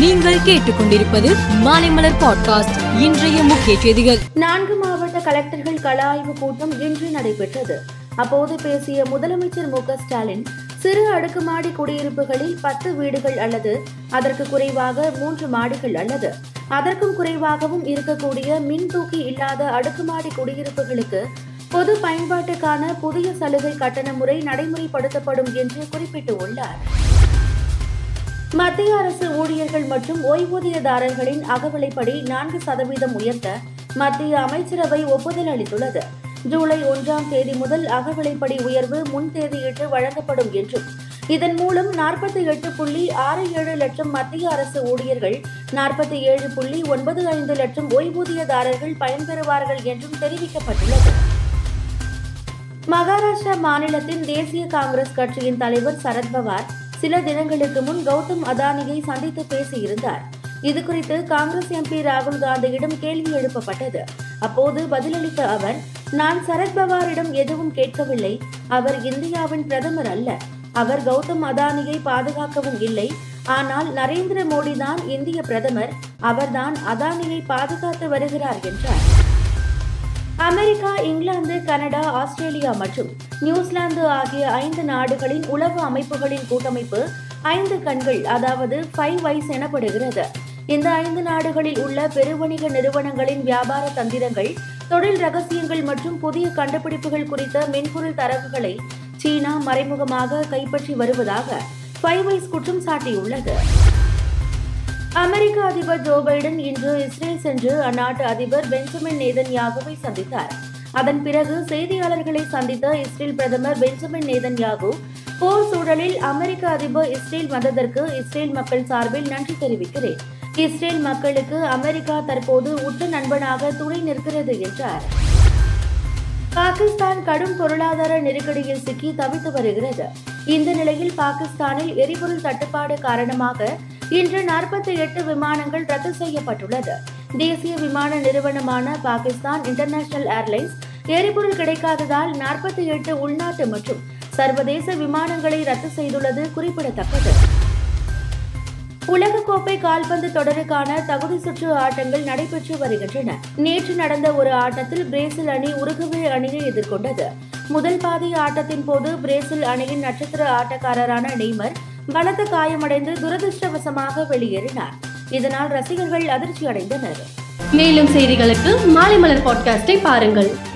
நீங்கள் கேட்டுக்கொண்டிருப்பது மாலைமலர் பாட்காஸ்ட். இன்றைய முக்கிய செய்திகள். நான்கு மாவட்ட கலெக்டர்கள் கள ஆய்வு கூட்டம் இன்று நடைபெற்றது. அப்போது பேசிய முதலமைச்சர் மு ஸ்டாலின் சிறு அடுக்குமாடி குடியிருப்புகளில் பத்து வீடுகள் அல்லது அதற்கு குறைவாக மூன்று மாடிகள் அல்லது அதற்கும் குறைவாகவும் இருக்கக்கூடிய மின் தூக்கி இல்லாத அடுக்குமாடி குடியிருப்புகளுக்கு பொது பயன்பாட்டுக்கான புதிய சலுகை கட்டண முறை நடைமுறைப்படுத்தப்படும் என்று குறிப்பிட்டுள்ளார் மத்திய அரசு ஊழியர்கள் மற்றும் ஓய்வூதியதாரர்களின் அகவலைப்படி நான்கு சதவீதம் உயர்த்த மத்திய அமைச்சரவை ஒப்புதல் அளித்துள்ளது. ஜூலை ஒன்றாம் தேதி முதல் அகவிலைப்படி உயர்வு முன் தேதியிட்டு வழங்கப்படும் என்றும் இதன் மூலம் நாற்பத்தி எட்டு புள்ளி ஆறு ஏழு லட்சம் மத்திய அரசு ஊழியர்கள் நாற்பத்தி ஏழு புள்ளி ஒன்பது ஐந்து லட்சம் ஓய்வூதியதாரர்கள் பயன்பெறுவார்கள் என்றும் தெரிவிக்கப்பட்டுள்ளது. மகாராஷ்டிரா மாநிலத்தின் தேசிய காங்கிரஸ் கட்சியின் தலைவர் சரத்பவார் சில தினங்களுக்கு முன் கௌதம் அதானியை சந்தித்து பேசியிருந்தார். இது குறித்து காங்கிரஸ் எம்பி ராகுல் காந்தியிடம் கேள்வி எழுப்பப்பட்டது. அப்போது பதிலளித்த அவர் நான் சரத்பவாரிடம் எதுவும் கேட்கவில்லை. அவர் இந்தியாவின் பிரதமர் அல்ல. அவர் கௌதம் அதானியை பாதுகாக்கவும் இல்லை. ஆனால் நரேந்திர மோடி தான் இந்திய பிரதமர். அவர்தான் அதானியை பாதுகாத்து வருகிறார் என்றார். இங்கிலாந்து கனடா ஆஸ்திரேலியா மற்றும் நியூசிலாந்து ஆகிய ஐந்து நாடுகளின் உளவு அமைப்புகளின் கூட்டமைப்பு ஐந்து கண்கள் அதாவது ஃபைவ் வைஸ் எனப்படுகிறது. இந்த ஐந்து நாடுகளில் உள்ள பெருவணிக நிறுவனங்களின் வியாபார தந்திரங்கள் தொழில் ரகசியங்கள் மற்றும் புதிய கண்டுபிடிப்புகள் குறித்த மென்பொருள் தரவுகளை சீனா மறைமுகமாக கைப்பற்றி வருவதாக ஃபைவ் வைஸ் குற்றம் சாட்டியுள்ளது. அமெரிக்க அதிபர் ஜோ பைடன் இன்று இஸ்ரேல் சென்று அந்நாட்டு அதிபர் பெஞ்சமின் நேதன்யாகுவை சந்தித்தார். அதன் பிறகு செய்தியாளர்களை சந்தித்த இஸ்ரேல் பிரதமர் பெஞ்சமின் நேதன்யாகு போர் சூழலில் அமெரிக்க அதிபர் இஸ்ரேல் வந்ததற்கு இஸ்ரேல் மக்கள் சார்பில் நன்றி தெரிவிக்கிறேன். இஸ்ரேல் மக்களுக்கு அமெரிக்கா தற்போது உற்ற நண்பனாக துணை நிற்கிறது என்றார். பாகிஸ்தான் கடும் பொருளாதார நெருக்கடியில் சிக்கி தவித்து வருகிறது. இந்த நிலையில் பாகிஸ்தானில் எரிபொருள் தட்டுப்பாடு காரணமாக இன்று நாற்பத்தி எட்டு விமானங்கள் ரத்து செய்யப்பட்டுள்ளது. தேசிய விமான நிறுவனமான பாகிஸ்தான் இன்டர்நேஷனல் ஏர்லைன்ஸ் எரிபொருள் கிடைக்காததால் நாற்பத்தி எட்டு உள்நாட்டு மற்றும் சர்வதேச விமானங்களை ரத்து செய்துள்ளது குறிப்பிடத்தக்கது. உலகக்கோப்பை கால்பந்து தொடருக்கான தகுதி சுற்று ஆட்டங்கள் நடைபெற்று வருகின்றன. நேற்று நடந்த ஒரு ஆட்டத்தில் பிரேசில் அணி உருகுவே அணியை எதிர்கொண்டது. முதல் பாதி ஆட்டத்தின் போது பிரேசில் அணியின் நட்சத்திர ஆட்டக்காரரான நெய்மர் பலத்த காயமடைந்து துரதிருஷ்டவசமாக வெளியேறினார். இதனால் ரசிகர்கள் அதிர்ச்சி அடைந்தனர் மேலும் செய்திகளுக்கு மாலை மலர் பாட்காஸ்டை பாருங்கள்.